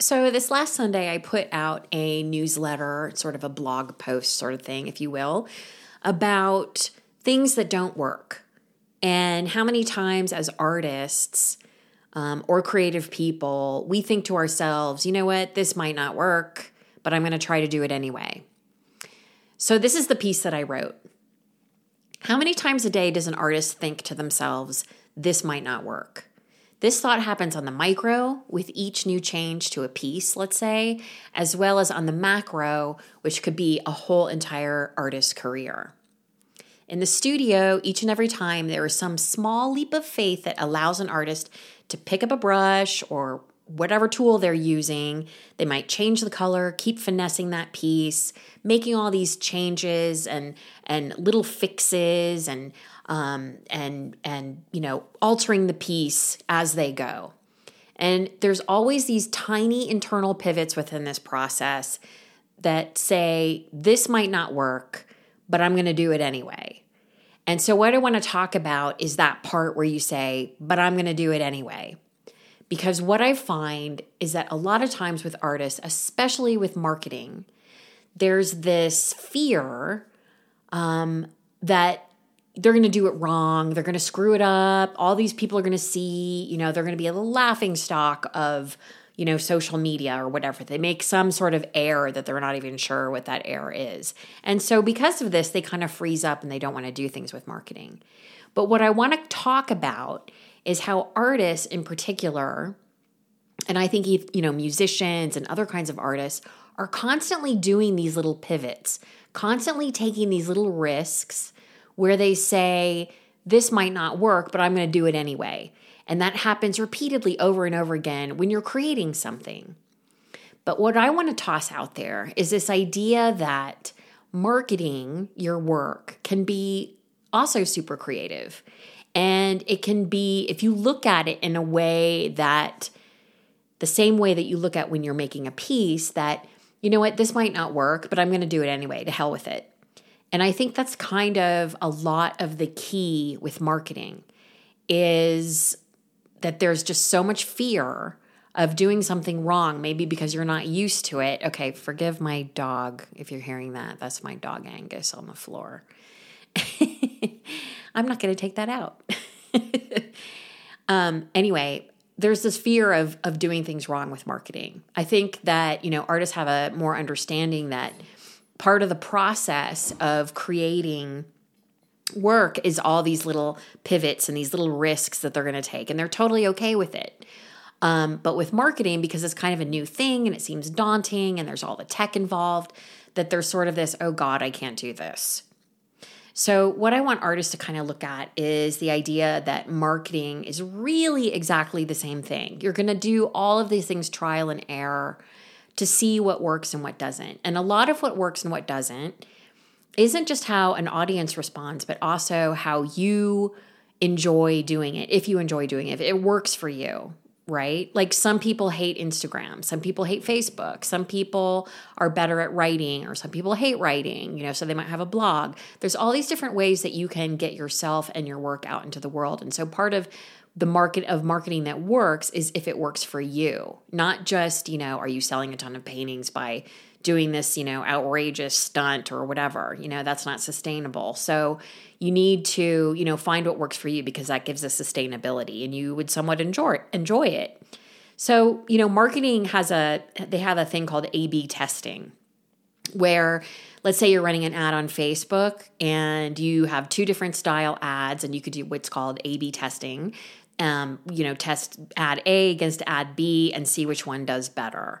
So, this last Sunday, I put out a newsletter, sort of a blog post, sort of thing, if you will, about things that don't work and how many times as artists um, or creative people, we think to ourselves, you know what, this might not work, but I'm going to try to do it anyway. So, this is the piece that I wrote. How many times a day does an artist think to themselves, this might not work? This thought happens on the micro with each new change to a piece, let's say, as well as on the macro, which could be a whole entire artist's career. In the studio, each and every time there is some small leap of faith that allows an artist to pick up a brush or whatever tool they're using. They might change the color, keep finessing that piece, making all these changes and and little fixes and um, and and you know altering the piece as they go. And there's always these tiny internal pivots within this process that say this might not work, but I'm going to do it anyway. And so what I want to talk about is that part where you say, but I'm going to do it anyway. Because what I find is that a lot of times with artists, especially with marketing, there's this fear um, that they're going to do it wrong. They're going to screw it up. All these people are going to see, you know, they're going to be a laughing stock of, you know, social media or whatever. They make some sort of error that they're not even sure what that error is. And so because of this, they kind of freeze up and they don't want to do things with marketing. But what I want to talk about is how artists in particular, and I think, you know, musicians and other kinds of artists are constantly doing these little pivots, constantly taking these little risks where they say, this might not work, but I'm going to do it anyway. And that happens repeatedly over and over again when you're creating something. But what I want to toss out there is this idea that marketing your work can be also super creative. And it can be, if you look at it in a way that, the same way that you look at when you're making a piece, that, you know what, this might not work, but I'm going to do it anyway, to hell with it. And I think that's kind of a lot of the key with marketing is that there's just so much fear of doing something wrong, maybe because you're not used to it. Okay, forgive my dog if you're hearing that. That's my dog Angus on the floor. I'm not going to take that out. um, anyway, there's this fear of of doing things wrong with marketing. I think that you know artists have a more understanding that part of the process of creating work is all these little pivots and these little risks that they're going to take, and they're totally okay with it. Um, but with marketing, because it's kind of a new thing and it seems daunting and there's all the tech involved, that there's sort of this, oh God, I can't do this. So, what I want artists to kind of look at is the idea that marketing is really exactly the same thing. You're going to do all of these things trial and error to see what works and what doesn't. And a lot of what works and what doesn't isn't just how an audience responds, but also how you enjoy doing it, if you enjoy doing it, if it works for you, right? Like some people hate Instagram, some people hate Facebook, some people are better at writing, or some people hate writing, you know, so they might have a blog. There's all these different ways that you can get yourself and your work out into the world. And so part of the market of marketing that works is if it works for you, not just, you know, are you selling a ton of paintings by doing this, you know, outrageous stunt or whatever. You know, that's not sustainable. So you need to, you know, find what works for you because that gives us sustainability and you would somewhat enjoy enjoy it. So, you know, marketing has a they have a thing called A/B testing where let's say you're running an ad on Facebook and you have two different style ads and you could do what's called A/B testing. Um, you know, test ad A against ad B and see which one does better.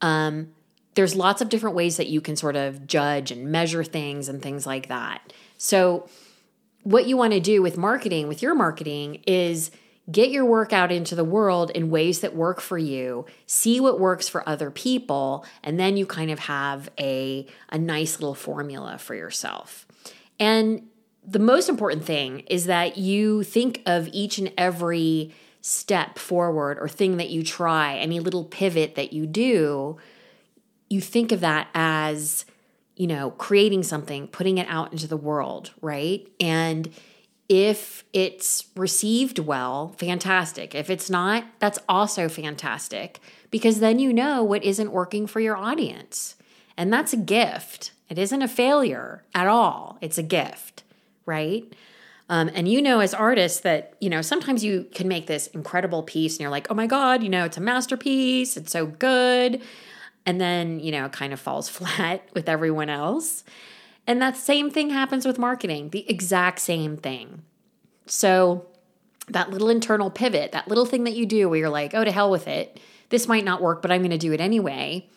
Um, there's lots of different ways that you can sort of judge and measure things and things like that. So what you want to do with marketing, with your marketing, is get your work out into the world in ways that work for you, see what works for other people, and then you kind of have a, a nice little formula for yourself. And the most important thing is that you think of each and every step forward or thing that you try, any little pivot that you do, you think of that as you know, creating something, putting it out into the world, right? And if it's received well, fantastic. If it's not, that's also fantastic because then you know what isn't working for your audience. And that's a gift. It isn't a failure at all. It's a gift, right? Um, and you know, as artists, that, you know, sometimes you can make this incredible piece and you're like, oh my God, you know, it's a masterpiece. It's so good. And then, you know, it kind of falls flat with everyone else. And that same thing happens with marketing, the exact same thing. So, that little internal pivot, that little thing that you do where you're like, oh, to hell with it. This might not work, but I'm going to do it anyway.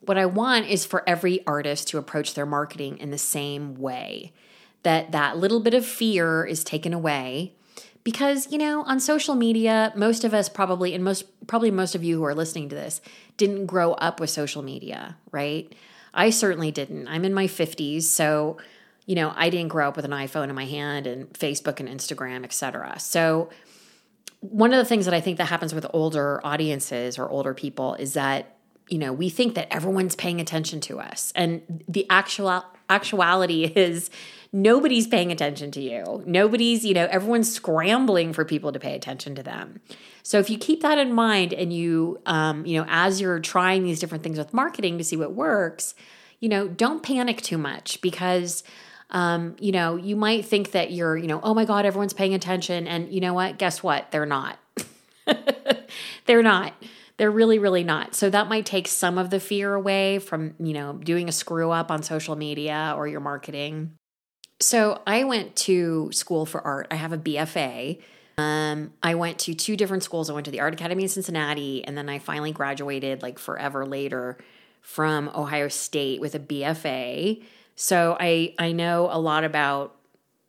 What I want is for every artist to approach their marketing in the same way. That that little bit of fear is taken away because, you know, on social media, most of us probably and most probably most of you who are listening to this didn't grow up with social media, right? I certainly didn't. I'm in my 50s, so you know, I didn't grow up with an iPhone in my hand and Facebook and Instagram, etc. So one of the things that I think that happens with older audiences or older people is that you know, we think that everyone's paying attention to us. And the actual actuality is nobody's paying attention to you. Nobody's, you know, everyone's scrambling for people to pay attention to them. So if you keep that in mind and you, um, you know, as you're trying these different things with marketing to see what works, you know, don't panic too much because. Um, you know, you might think that you're, you know, oh my God, everyone's paying attention. And you know what? Guess what? They're not. They're not. They're really, really not. So that might take some of the fear away from, you know, doing a screw up on social media or your marketing. So I went to school for art. I have a BFA. Um, I went to two different schools. I went to the Art Academy in Cincinnati, and then I finally graduated like forever later from Ohio State with a BFA. So I I know a lot about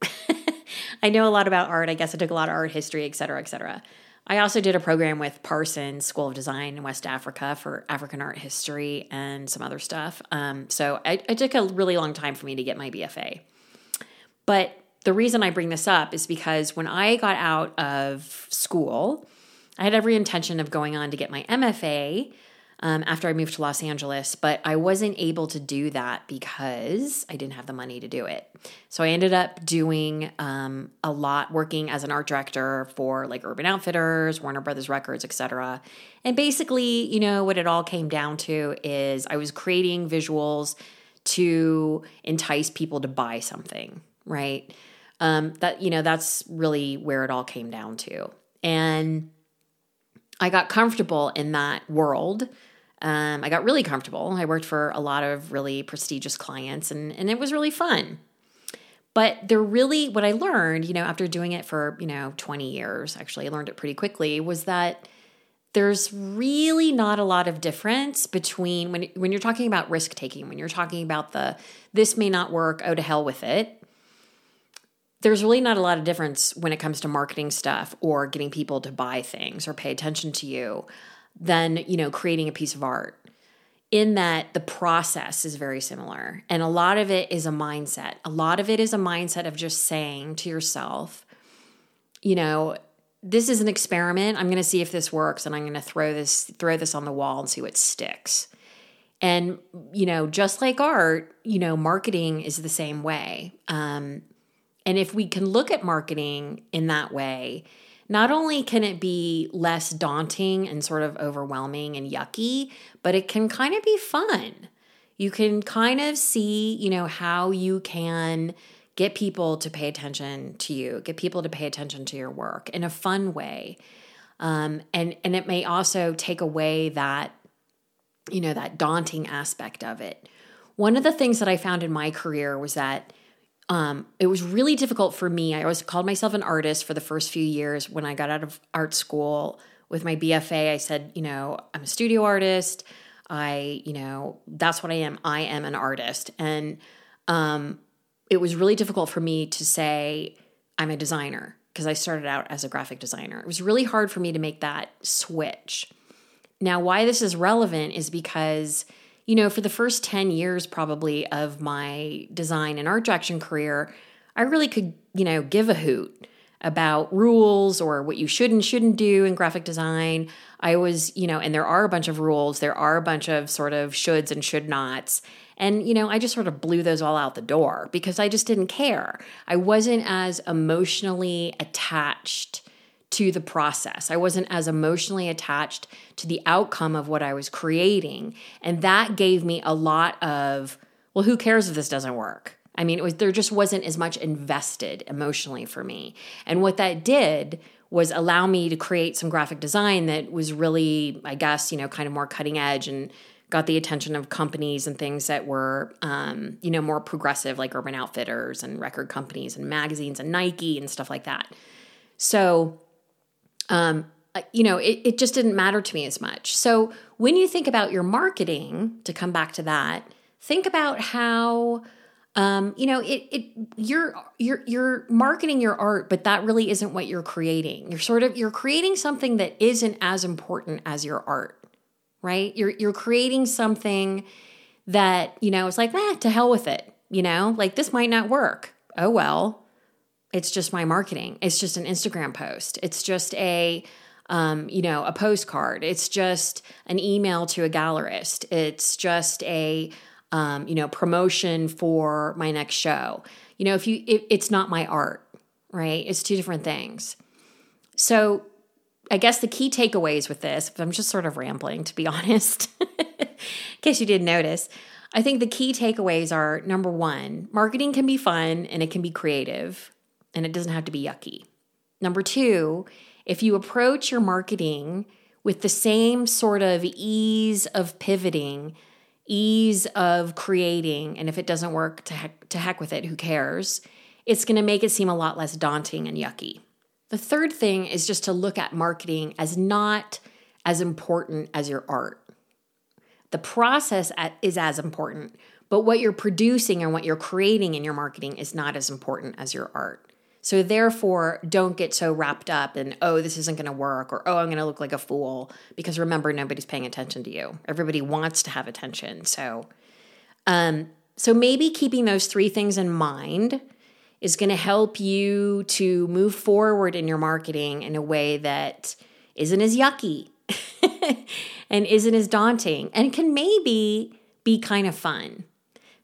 I know a lot about art. I guess I took a lot of art history, et cetera, et cetera. I also did a program with Parsons School of Design in West Africa for African art history and some other stuff. Um, so I, took a really long time for me to get my BFA. But the reason I bring this up is because when I got out of school, I had every intention of going on to get my MFA um, after I moved to Los Angeles, but I wasn't able to do that because I didn't have the money to do it. So I ended up doing um, a lot, working as an art director for like Urban Outfitters, Warner Brothers Records, etc. And basically, you know, what it all came down to is I was creating visuals to entice people to buy something, right? Um, that you know, that's really where it all came down to, and I got comfortable in that world um, I got really comfortable. I worked for a lot of really prestigious clients, and, and it was really fun. But there really, what I learned, you know, after doing it for, you know, 20 years, actually, I learned it pretty quickly, was that there's really not a lot of difference between when, when you're talking about risk taking, when you're talking about the this may not work, oh to hell with it. There's really not a lot of difference when it comes to marketing stuff or getting people to buy things or pay attention to you than, you know, creating a piece of art. In that the process is very similar. And a lot of it is a mindset. A lot of it is a mindset of just saying to yourself, you know, this is an experiment. I'm going to see if this works and I'm going to throw this throw this on the wall and see what sticks. And you know, just like art, you know, marketing is the same way. Um, and if we can look at marketing in that way, not only can it be less daunting and sort of overwhelming and yucky, but it can kind of be fun. You can kind of see, you know, how you can get people to pay attention to you, get people to pay attention to your work in a fun way. Um, and and it may also take away that, you know, that daunting aspect of it. One of the things that I found in my career was that um, it was really difficult for me. I always called myself an artist for the first few years when I got out of art school with my BFA. I said, you know, I'm a studio artist. I, you know, that's what I am. I am an artist. And um, it was really difficult for me to say I'm a designer because I started out as a graphic designer. It was really hard for me to make that switch. Now, why this is relevant is because you know, for the first 10 years probably of my design and art direction career, I really could, you know, give a hoot about rules or what you should and shouldn't do in graphic design. I was, you know, and there are a bunch of rules, there are a bunch of sort of shoulds and should nots. And, you know, I just sort of blew those all out the door because I just didn't care. I wasn't as emotionally attached to the process. I wasn't as emotionally attached to the outcome of what I was creating. And that gave me a lot of, well, who cares if this doesn't work? I mean, it was there just wasn't as much invested emotionally for me. And what that did was allow me to create some graphic design that was really, I guess, you know, kind of more cutting edge and got the attention of companies and things that were, um, you know, more progressive, like Urban Outfitters and record companies and magazines and Nike and stuff like that. So, um, you know, it, it just didn't matter to me as much. So when you think about your marketing, to come back to that, think about how um, you know, it it you're you're you're marketing your art, but that really isn't what you're creating. You're sort of you're creating something that isn't as important as your art, right? You're you're creating something that you know it's like, ah, to hell with it. You know, like this might not work. Oh well, it's just my marketing. It's just an Instagram post. It's just a um, you know, a postcard. It's just an email to a gallerist. It's just a um, you know, promotion for my next show. You know, if you, it, it's not my art, right? It's two different things. So I guess the key takeaways with this, I'm just sort of rambling to be honest, in case you didn't notice. I think the key takeaways are number one, marketing can be fun and it can be creative and it doesn't have to be yucky. Number two, if you approach your marketing with the same sort of ease of pivoting ease of creating, and if it doesn't work, to heck, to heck with it, who cares? It's going to make it seem a lot less daunting and yucky. The third thing is just to look at marketing as not as important as your art. The process is as important, but what you're producing and what you're creating in your marketing is not as important as your art. So therefore, don't get so wrapped up in, oh, this isn't going to work or oh, I'm going to look like a fool because remember nobody's paying attention to you. Everybody wants to have attention. So um so maybe keeping those three things in mind is going to help you to move forward in your marketing in a way that isn't as yucky and isn't as daunting and can maybe be kind of fun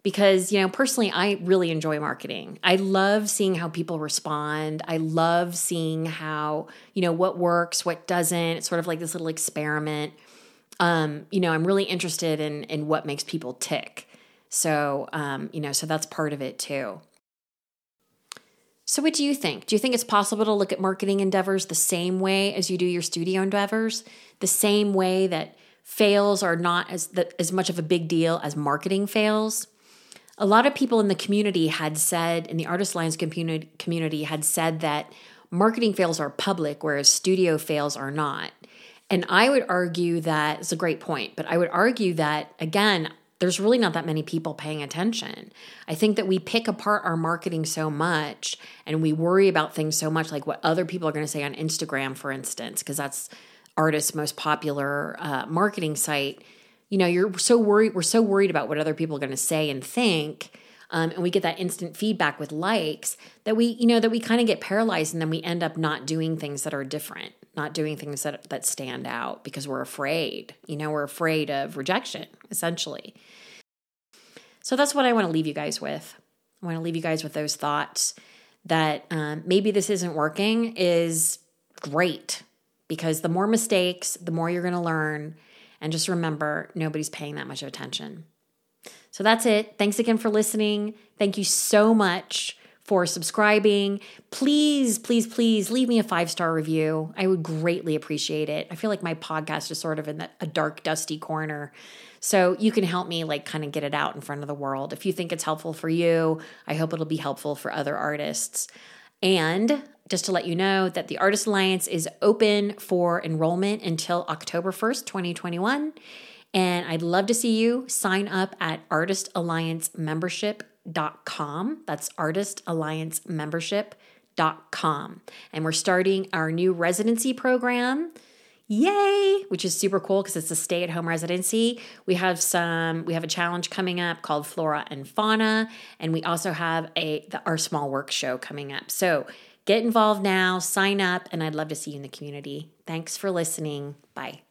because you know personally i really enjoy marketing. I love seeing how people respond. I love seeing how you know what works what doesn't. It's sort of like this little experiment. Um, you know i'm really interested in in what makes people tick. So um, you know so that's part of it too. So what do you think? Do you think it's possible to look at marketing endeavors the same way as you do your studio endeavors? The same way that fails are not as the, as much of a big deal as marketing fails a lot of people in the community had said, in the Artist Alliance community, had said that marketing fails are public, whereas studio fails are not. And I would argue that it's a great point, but I would argue that, again, there's really not that many people paying attention. I think that we pick apart our marketing so much and we worry about things so much, like what other people are going to say on Instagram, for instance, because that's artists' most popular uh, marketing site you know you're so worried we're so worried about what other people are going to say and think um, and we get that instant feedback with likes that we you know that we kind of get paralyzed and then we end up not doing things that are different not doing things that that stand out because we're afraid you know we're afraid of rejection essentially. So that's what i want to leave you guys with. I want to leave you guys with those thoughts that um, maybe this isn't working is great because the more mistakes the more you're going to learn and just remember, nobody's paying that much attention. So that's it. Thanks again for listening. Thank you so much for subscribing. Please, please, please leave me a five star review. I would greatly appreciate it. I feel like my podcast is sort of in a dark, dusty corner. So you can help me like kind of get it out in front of the world. If you think it's helpful for you, I hope it'll be helpful for other artists. And just to let you know that the Artist Alliance is open for enrollment until October 1st, 2021. And I'd love to see you sign up at artistalliancemembership.com. That's artistalliancemembership.com. And we're starting our new residency program. Yay, which is super cool because it's a stay-at-home residency. We have some we have a challenge coming up called Flora and Fauna and we also have a the, our small work show coming up. So, get involved now, sign up, and I'd love to see you in the community. Thanks for listening. Bye.